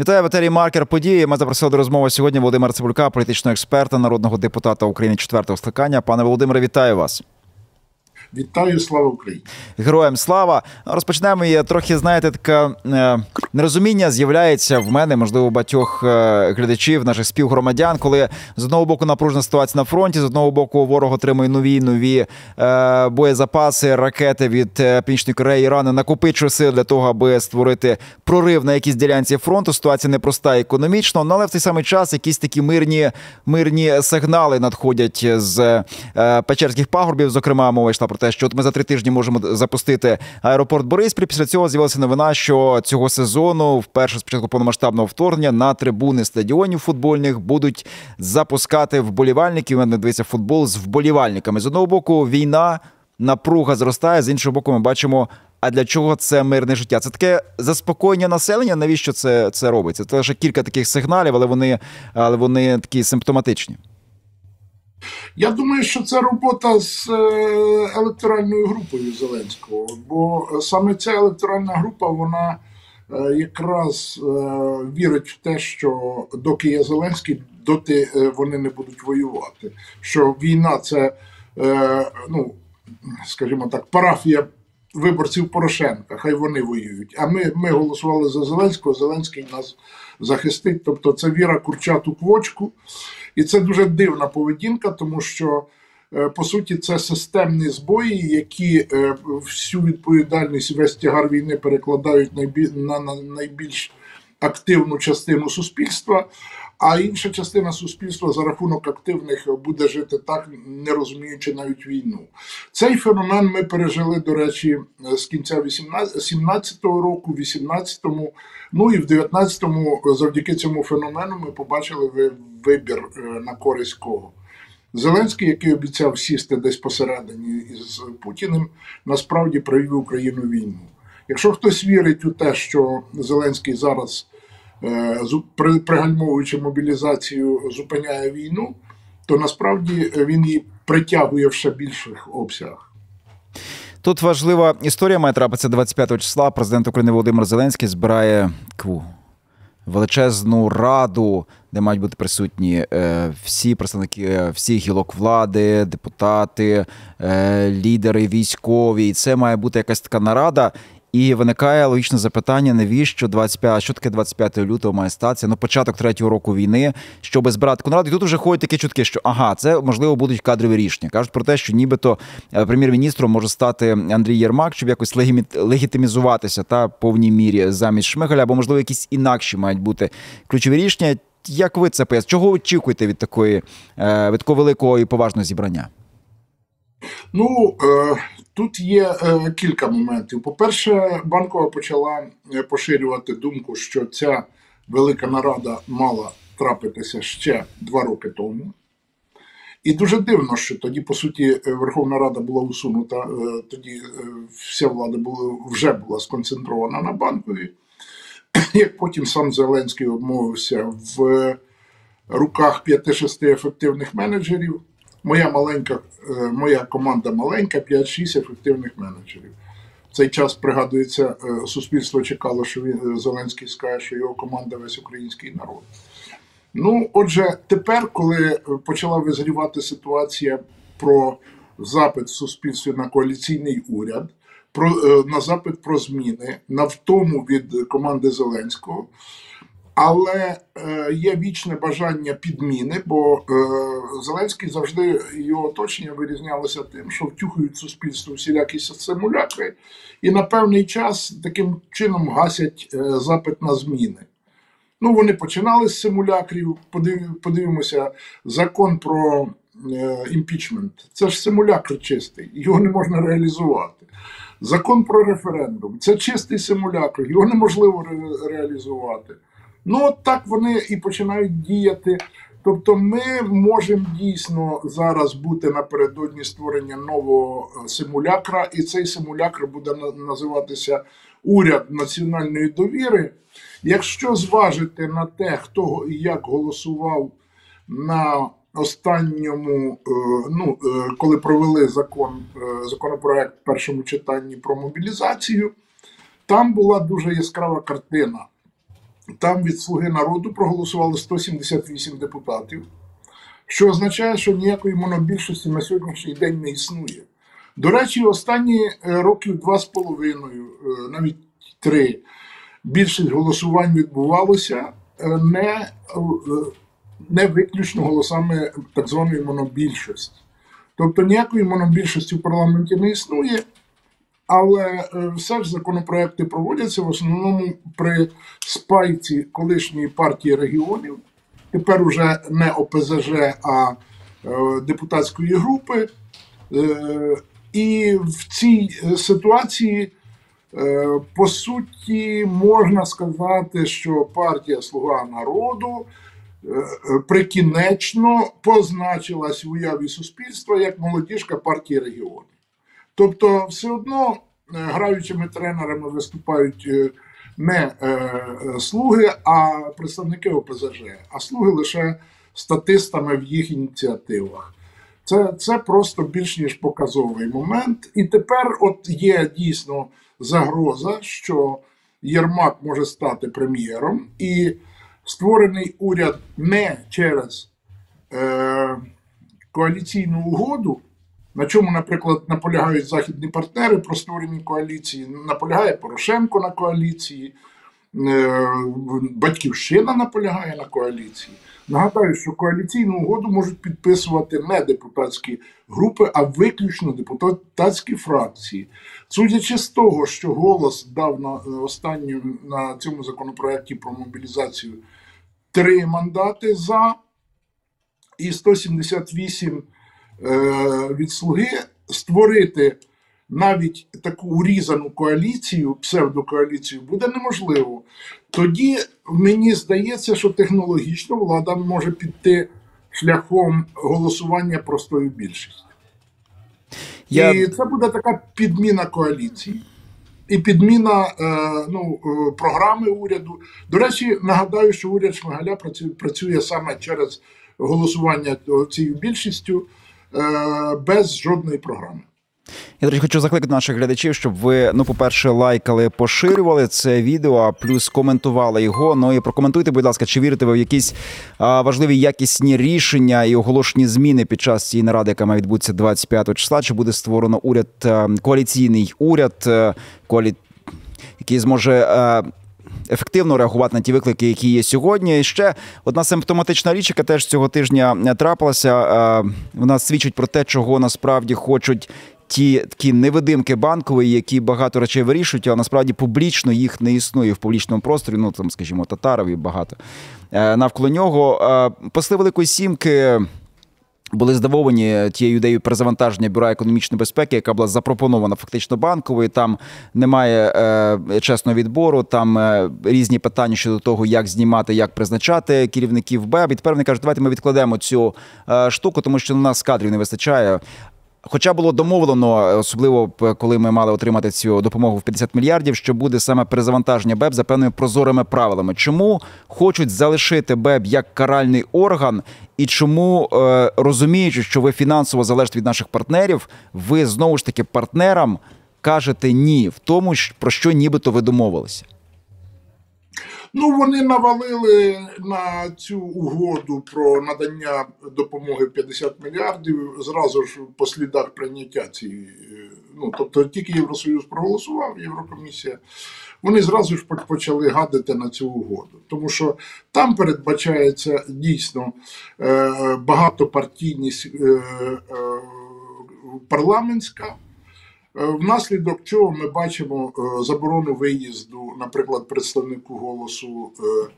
Вітаю в маркер події. Ми запросили до розмови сьогодні Володимира Цибулька, політичного експерта, народного депутата України четвертого скликання. Пане Володимире, вітаю вас. Вітаю, слава Україні! Героям слава розпочнемо. І трохи знаєте, таке нерозуміння з'являється в мене, можливо, у багатьох е, глядачів, наших співгромадян, коли з одного боку напружена ситуація на фронті, з одного боку ворог отримує нові нові е, боєзапаси, ракети від е, Північної Кореї, Ірана накопичує сил для того, аби створити прорив на якійсь ділянці фронту. Ситуація непроста економічно, ну, але в той самий час якісь такі мирні мирні сигнали надходять з Печерських пагорбів. Зокрема, мова йшла про те, що от ми за три тижні можемо запустити аеропорт Бориспіль. Після цього з'явилася новина, що цього сезону, вперше спочатку повномасштабного вторгнення, на трибуни стадіонів футбольних будуть запускати вболівальників. Мене дивиться футбол з вболівальниками. З одного боку, війна, напруга зростає, з іншого боку, ми бачимо. А для чого це мирне життя? Це таке заспокоєння населення. Навіщо це це робиться? Це лише кілька таких сигналів, але вони, але вони такі симптоматичні. Я думаю, що це робота з е, електоральною групою Зеленського, бо саме ця електоральна група, вона е, якраз е, вірить в те, що доки є Зеленський, доти вони не будуть воювати. Що війна це, ну скажімо так, парафія. Виборців Порошенка, хай вони воюють. А ми ми голосували за Зеленського. Зеленський нас захистить. Тобто, це віра курчату квочку. І це дуже дивна поведінка, тому що е, по суті це системні збої, які е, всю відповідальність весь тягар війни перекладають на найбільш активну частину суспільства. А інша частина суспільства за рахунок активних буде жити так, не розуміючи навіть війну. Цей феномен ми пережили, до речі, з кінця 17-го року, 18-му, ну і в 19-му, завдяки цьому феномену, ми побачили вибір е, на користь кого. Зеленський, який обіцяв сісти десь посередині із Путіним, насправді провів Україну війну. Якщо хтось вірить у те, що Зеленський зараз пригальмовуючи мобілізацію, зупиняє війну, то насправді він її притягує в ще більших обсягах. Тут важлива історія має трапитися 25 числа. Президент України Володимир Зеленський збирає кву. Величезну раду, де мають бути присутні е, всі представники е, всіх гілок влади, депутати, лідери військові. І це має бути якась така нарада, і виникає логічне запитання: навіщо 25, що таке 25 лютого має статися? Ну, початок третього року війни, щоб збирати конрад. І тут вже ходять такі чутки, що ага, це можливо будуть кадрові рішення. кажуть про те, що нібито е, прем'єр-міністром може стати Андрій Єрмак, щоб якось легітимізуватися та повній мірі замість Шмигаля, або можливо якісь інакші мають бути ключові рішення. Як ви це поясните? Чого очікуєте від такої е, від такого великого і поважного зібрання? Ну е, тут є е, кілька моментів. По-перше, банкова почала е, поширювати думку, що ця велика нарада мала трапитися ще два роки тому. І дуже дивно, що тоді, по суті, Верховна Рада була усунута, тоді вся влада була, вже була сконцентрована на банкові. Як потім сам Зеленський обмовився в руках 5-6 ефективних менеджерів. Моя маленька, е, моя команда маленька, 5-6 ефективних менеджерів. В цей час пригадується, е, суспільство чекало, що він е, Зеленський скаже, що його команда весь український народ. Ну, отже, тепер, коли почала визрівати ситуація про запит в суспільстві на коаліційний уряд, про на запит про зміни, на втому від команди Зеленського. Але е, є вічне бажання підміни, бо е, Зеленський завжди його оточення вирізнялося тим, що втюхують суспільство всілякі симулякри, і на певний час таким чином гасять е, запит на зміни. Ну, вони починали з симулякрів. Подивимося, закон про імпічмент. Це ж симулякр чистий, його не можна реалізувати. Закон про референдум це чистий симулякр, його неможливо ре реалізувати. Ну, от так вони і починають діяти. Тобто, ми можемо дійсно зараз бути напередодні створення нового е, симулякра, і цей симулякр буде називатися уряд національної довіри. Якщо зважити на те, хто і як голосував на останньому, е, ну е, коли провели закон законопроект в першому читанні про мобілізацію, там була дуже яскрава картина Там від Слуги народу проголосували 178 депутатів, що означає, що ніякої монобільшості на сьогоднішній день не існує. До речі, останні е, років два з половиною, е, навіть три, більшість голосувань відбувалося е, не, не виключно голосами так званої монобільшості. Тобто ніякої монобільшості в парламенті не існує, але е, все ж законопроекти проводяться в основному при спайці колишньої партії регіонів, тепер уже не ОПЗЖ, а е, депутатської групи. Е, І в цій ситуації, по суті, можна сказати, що партія Слуга народу прикінечно позначилась в уяві суспільства як молодіжка партії регіонів. Тобто, все одно е, граючими тренерами виступають е, не е, слуги, а представники ОПЗЖ, а слуги лише статистами в їх ініціативах. Це, це просто більш ніж показовий момент. І тепер, от є дійсно загроза, що Єрмак може стати прем'єром, і створений уряд не через е, коаліційну угоду, на чому, наприклад, наполягають західні партнери про створення коаліції, наполягає Порошенко на коаліції, е, Батьківщина наполягає на коаліції. Нагадаю, що коаліційну угоду можуть підписувати не депутатські групи, а виключно депутатські фракції. Судячи з того, що голос дав на е, останню на цьому законопроекті про мобілізацію три мандати за і 178 е, від слуги створити навіть таку урізану коаліцію, псевдокоаліцію, буде неможливо. Тоді мені здається, що технологічно влада може піти шляхом голосування простою більшістю. Я І це буде така підміна коаліції. І підміна е, ну, е, програми уряду. До речі, нагадаю, що уряд Шмигаля працює, працює саме через голосування цією більшістю е, без жодної програми. Я, до хочу закликати наших глядачів, щоб ви, ну, по-перше, лайкали, поширювали це відео, а плюс коментували його. Ну і прокоментуйте, будь ласка, чи вірите ви в якісь а, важливі якісні рішення і оголошені зміни під час цієї наради, яка має відбутися 25 числа? Чи буде створено уряд е, коаліційний уряд, е, коалі... який зможе. е, Ефективно реагувати на ті виклики, які є сьогодні. І ще одна симптоматична річ, яка теж цього тижня трапилася. е, Вона свідчить про те, чого насправді хочуть ті такі невидимки банкові, які багато речей вирішують, а насправді публічно їх не існує в публічному просторі. Ну там, скажімо, татарів і багато Е, навколо нього. Е, Посли Великої Сімки. Були здивовані тією ідеєю перезавантаження бюро економічної безпеки, яка була запропонована фактично банковою. Там немає е, чесного відбору, там е, різні питання щодо того, як знімати, як призначати керівників БЕБ. І тепер вони кажуть, давайте ми відкладемо цю е, штуку, тому що на нас кадрів не вистачає. Хоча було домовлено, особливо коли ми мали отримати цю допомогу в 50 мільярдів, що буде саме перезавантаження БЕБ за певними прозорими правилами. Чому хочуть залишити БЕБ як каральний орган, і чому е, розуміючи, що ви фінансово залежите від наших партнерів, ви знову ж таки партнерам кажете ні в тому, про що нібито ви домовилися? Ну, вони навалили на цю угоду про надання допомоги в 50 мільярдів зразу ж по слідах прийняття цієї. е, Ну, тобто тільки Євросоюз проголосував, Єврокомісія, вони зразу ж почали гадити на цю угоду. Тому що там передбачається дійсно е, багатопартійність е, парламентська. Е, Внаслідок чого ми бачимо е, заборону виїзду, наприклад, представнику голосу е,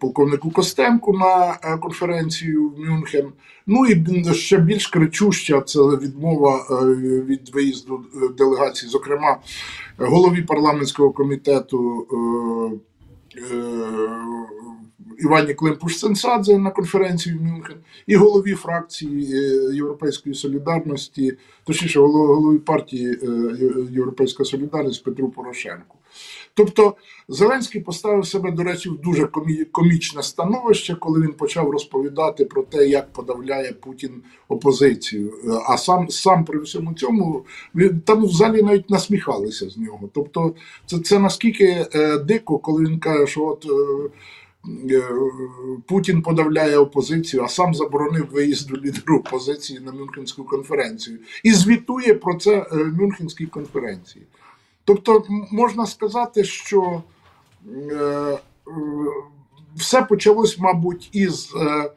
полковнику Костенку на конференцію в Мюнхен. Ну і ще більш кричуща це відмова від виїзду делегації, зокрема голові парламентського комітету. Івані Климпуш-Ценсадзе на конференцію в Мюнхен і голові фракції е, Європейської солідарності, точніше, голові партії е, Європейська Солідарність Петру Порошенку. Тобто Зеленський поставив себе, до речі, в дуже комічне становище, коли він почав розповідати про те, як подавляє Путін опозицію. А сам сам при всьому цьому він там в залі навіть насміхалися з нього. Тобто, це, це наскільки е, дико, коли він каже, що от. Е, Путін подавляє опозицію, а сам заборонив виїзду лідеру опозиції на Мюнхенську конференцію і звітує про це е, Мюнхенській конференції. Тобто, можна сказати, що е, е, все почалось, мабуть, із е,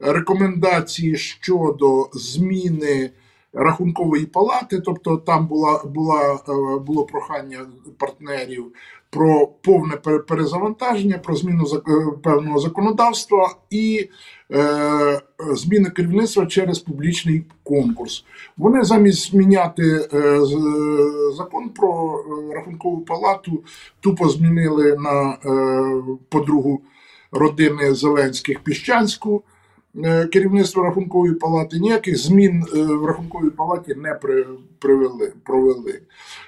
рекомендації щодо зміни рахункової палати, тобто там була, була, е, було прохання партнерів про повне перезавантаження, про зміну е, певного законодавства і е, зміни керівництва через публічний конкурс. Вони замість зміняти е, е, закон про рахункову палату, тупо змінили на е, подругу родини Зеленських Піщанську. Е, Керівництво рахункової палати ніяких змін е, в рахунковій палаті не привели, провели.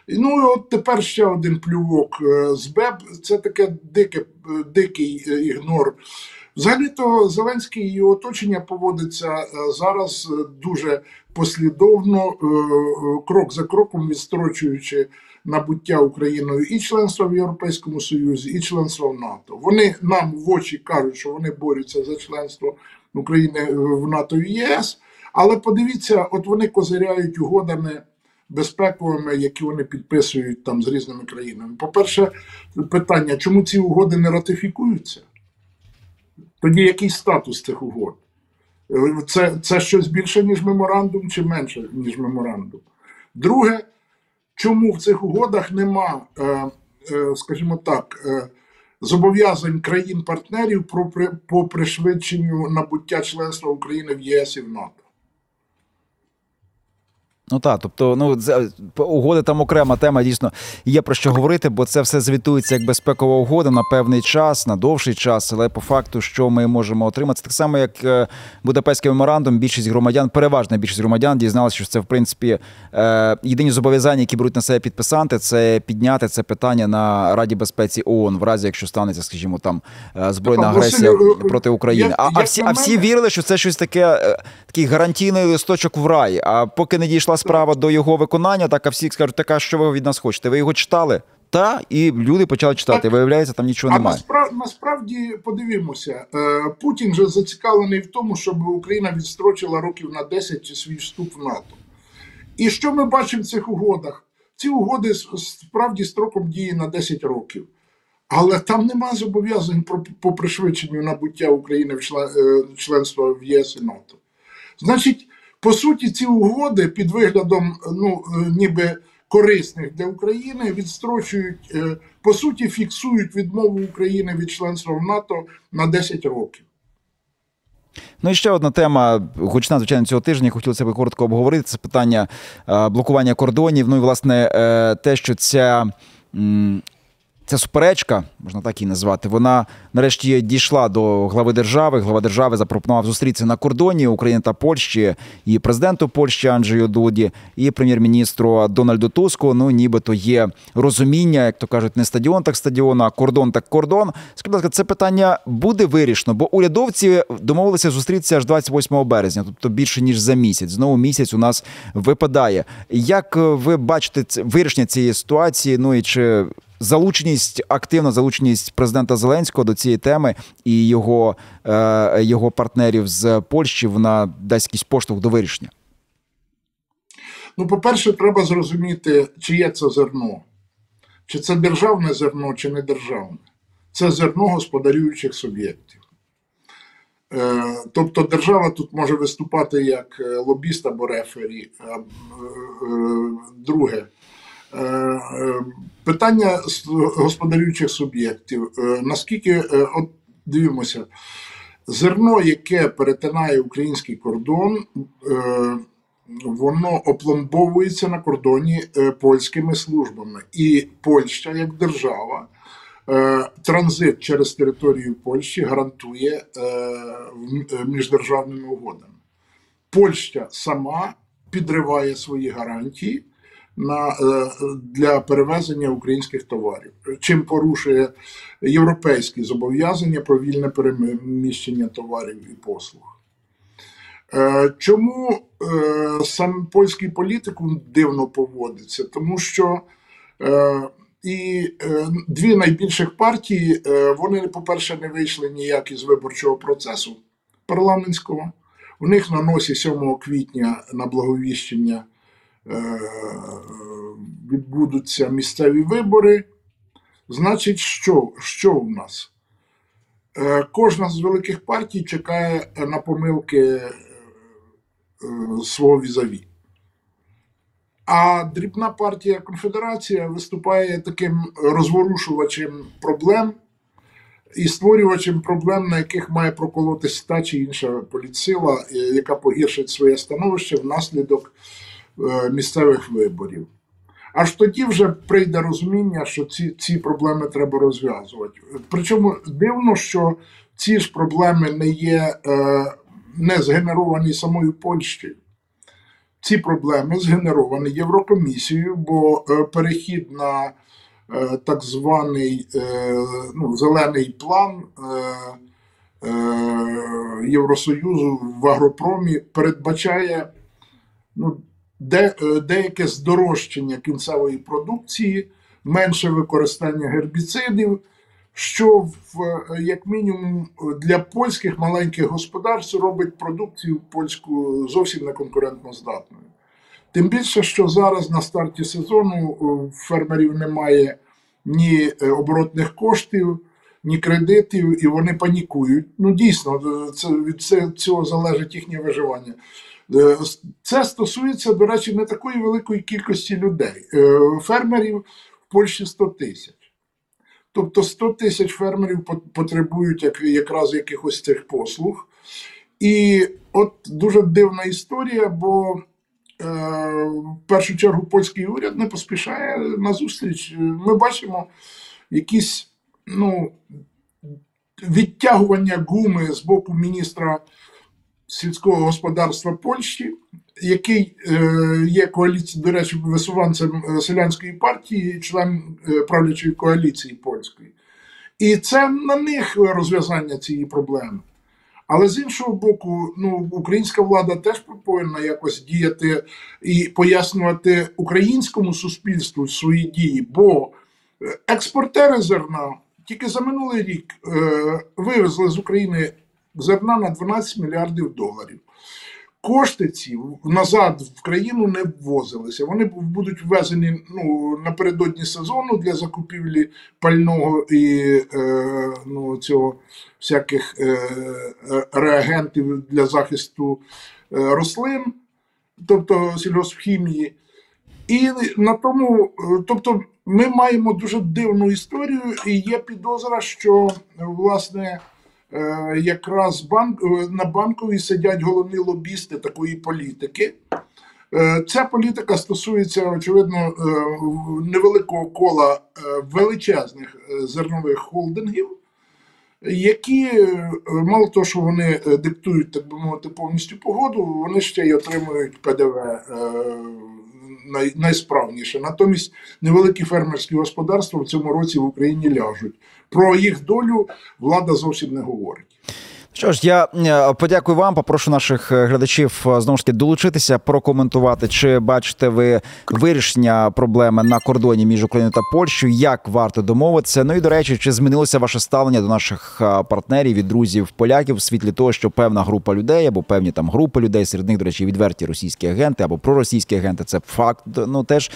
І, Ну от тепер ще один плювок е, з БЕБ. Це таке дике, дикий ігнор. Взагалі-то Зеленський і оточення поводиться зараз дуже послідовно, крок за кроком відстрочуючи набуття Україною і членства в Європейському Союзі, і членства в НАТО. Вони нам в очі кажуть, що вони борються за членство України в НАТО і ЄС. Але подивіться, от вони козиряють угодами безпековими, які вони підписують там з різними країнами. По-перше, питання, чому ці угоди не ратифікуються? Тоді який статус цих угод? Е, Це, це щось більше, ніж меморандум, чи менше, ніж меморандум? Друге, чому в цих угодах нема, е, е, скажімо так, е, зобов'язань країн-партнерів про по пришвидшенню набуття членства України в ЄС і в НАТО? Ну так, тобто, ну це угоди там окрема тема. Дійсно є про що говорити, бо це все звітується як безпекова угода на певний час, на довший час. Але по факту, що ми можемо отримати, так само, як е, Будапештський меморандум. Більшість громадян, переважна більшість громадян, дізналися, що це в принципі е, єдині зобов'язання, які беруть на себе підписанти, це підняти це питання на Раді безпеці ООН, в разі якщо станеться, скажімо, там е, збройна агресія проти України. А, а всі, а всі вірили, що це щось таке, такий гарантійний листочок в рай. А поки не дійшла справа до його виконання, так а всі скажуть, така, що ви від нас хочете? Ви його читали? Та і люди почали читати. Так. Виявляється, там нічого А немає. насправді, насправді подивімося, е, Путін же зацікавлений в тому, щоб Україна відстрочила років на 10 свій вступ в НАТО. І що ми бачимо в цих угодах? Ці угоди справді строком дії на 10 років. Але там нема зобов'язань по пришвидшенню набуття України в член, е, членства в ЄС і НАТО. Значить, по суті, ці угоди під виглядом ну, е, ніби корисних для України відстрочують, е, по суті, фіксують відмову України від членства в НАТО на 10 років. Ну і ще одна тема, гучна, звичайно, цього тижня. Хотілося б коротко обговорити. Це питання е, блокування кордонів. Ну і власне те, що ця. Ця суперечка, можна так її назвати, вона нарешті дійшла до глави держави. Глава держави запропонував зустрітися на кордоні України та Польщі і президенту Польщі Анджею Дуді, і прем'єр-міністру Дональду Туску. Ну, нібито є розуміння, як то кажуть, не стадіон, так стадіон, а кордон так кордон. Скажіть, будь ласка, це питання буде вирішено, бо урядовці домовилися зустрітися аж 28 березня, тобто більше ніж за місяць. Знову місяць у нас випадає. Як ви бачите вирішення цієї ситуації? Ну і чи залученість, активна залученість президента Зеленського до цієї теми і його, е, його партнерів з Польщі вона дасть якийсь поштовх до вирішення? Ну, по-перше, треба зрозуміти, чиє це зерно. Чи це державне зерно, чи не державне. Це зерно господарюючих суб'єктів. Е, Тобто держава тут може виступати як е, лобіст або рефері. Е, Друге, питання з господарюючих суб'єктів. Е, Наскільки, е, от дивимося, зерно, яке перетинає український кордон, е, воно опломбовується на кордоні е, польськими службами. І Польща, як держава, е, транзит через територію Польщі гарантує е, е, міждержавними угодами. Польща сама підриває свої гарантії, на, е, для перевезення українських товарів, чим порушує європейські зобов'язання про вільне переміщення товарів і послуг. Е, Чому е, сам польський політикум дивно поводиться? Тому що і дві найбільших партії, вони, по-перше, не вийшли ніяк із виборчого процесу парламентського. У них на носі 7 квітня на благовіщення відбудуться місцеві вибори. Значить, що, що у нас? Е, Кожна з великих партій чекає на помилки е, е, свого візаві. А дрібна партія Конфедерація виступає таким розворушувачем проблем і створювачем проблем, на яких має проколотись та чи інша політсила, е, яка погіршить своє становище внаслідок е, місцевих виборів. Аж тоді вже прийде розуміння, що ці, ці проблеми треба розв'язувати. Причому дивно, що ці ж проблеми не є е, не згенеровані самою Польщею. Ці проблеми згенеровані Єврокомісією, бо е, перехід на е, так званий е, ну, зелений план е, е, Євросоюзу в агропромі передбачає ну, е, деяке здорожчання кінцевої продукції, менше використання гербіцидів, що в, е, як мінімум для польських маленьких господарств робить продукцію польську зовсім не конкурентно здатною. Тим більше, що зараз на старті сезону фермерів немає ні е, оборотних коштів, ні кредитів, і вони панікують. Ну, дійсно, е, це, від цього залежить їхнє виживання. Е, Це стосується, до речі, не такої великої кількості людей. Е, Фермерів в Польщі 100 тисяч. Тобто 100 тисяч фермерів потребують якраз якихось цих послуг. І от дуже дивна історія, бо е, в першу чергу польський уряд не поспішає на зустріч. Ми бачимо якісь ну, відтягування гуми з боку міністра сільського господарства Польщі, який е, є коаліці, до речі, висуванцем е, селянської партії, член е, правлячої коаліції польської. І це на них розв'язання цієї проблеми. Але з іншого боку, ну, українська влада теж повинна якось діяти і пояснювати українському суспільству свої дії, бо експортери зерна тільки за минулий рік е, вивезли з України зерна на 12 мільярдів доларів. Кошти ці назад в країну не ввозилися. Вони будуть ввезені ну, напередодні сезону для закупівлі пального і е, ну, цього всяких е, е, реагентів для захисту е, рослин, тобто сільгоспхімії. І на тому, е, тобто, ми маємо дуже дивну історію, і є підозра, що власне якраз банк е, на банковій сидять головні лобісти такої політики. Е, Ця політика стосується, очевидно, е, невеликого кола е, величезних е, зернових холдингів, які е, мало того, що вони е, диктують, так би мовити, повністю погоду, вони ще й отримують ПДВ е, най, найсправніше. Натомість невеликі фермерські господарства в цьому році в Україні ляжуть. Про їх долю влада зовсім не говорить. Що ж, я е, подякую вам. Попрошу наших е, глядачів е, знову ж таки долучитися, прокоментувати, чи бачите ви вирішення проблеми на кордоні між Україною та Польщею, як варто домовитися. Ну і до речі, чи змінилося ваше ставлення до наших партнерів і друзів поляків в світлі того, що певна група людей або певні там групи людей, серед них, до речі, відверті російські агенти або проросійські агенти, це факт. Ну теж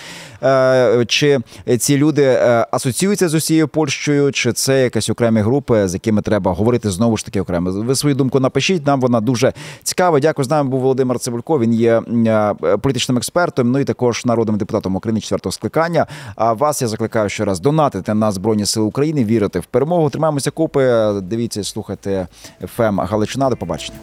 чи ці люди асоціюються з усією Польщею, чи це якась окремі групи, з якими треба говорити знову ж таки окремо. Ви свою думку напишіть. Нам вона дуже цікава. Дякую. З нами був Володимир Цибулько. Він є е, політичним експертом. Ну і також народним депутатом України четвертого скликання. А вас я закликаю ще раз донатити на збройні сили України, вірити в перемогу. Тримаємося купи. Дивіться, слухайте ФМ Галичина. До побачення.